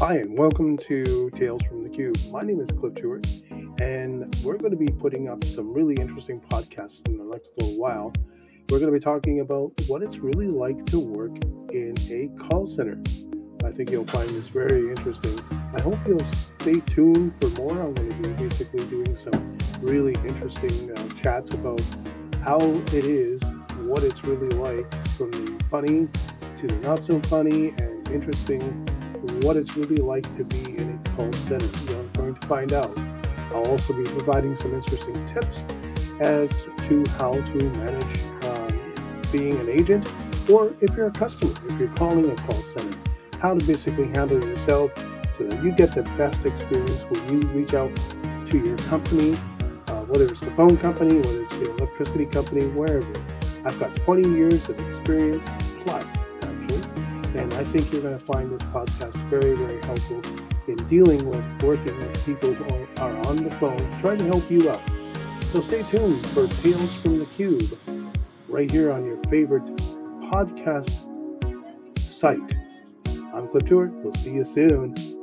Hi, and welcome to Tales from the Cube. My name is Cliff Stewart, and we're going to be putting up some really interesting podcasts in the next little while. We're going to be talking about what it's really like to work in a call center. I think you'll find this very interesting. I hope you'll stay tuned for more. I'm going to be basically doing some really interesting uh, chats about how it is, what it's really like, from the funny to the not so funny and interesting what it's really like to be in a call center. You're going to find out. I'll also be providing some interesting tips as to how to manage um, being an agent or if you're a customer, if you're calling a call center, how to basically handle yourself so that you get the best experience when you reach out to your company, uh, whether it's the phone company, whether it's the electricity company, wherever. I've got 20 years of experience plus and I think you're going to find this podcast very, very helpful in dealing with working with people who are on the phone, trying to help you out. So stay tuned for Tales from the Cube right here on your favorite podcast site. I'm Cliff. We'll see you soon.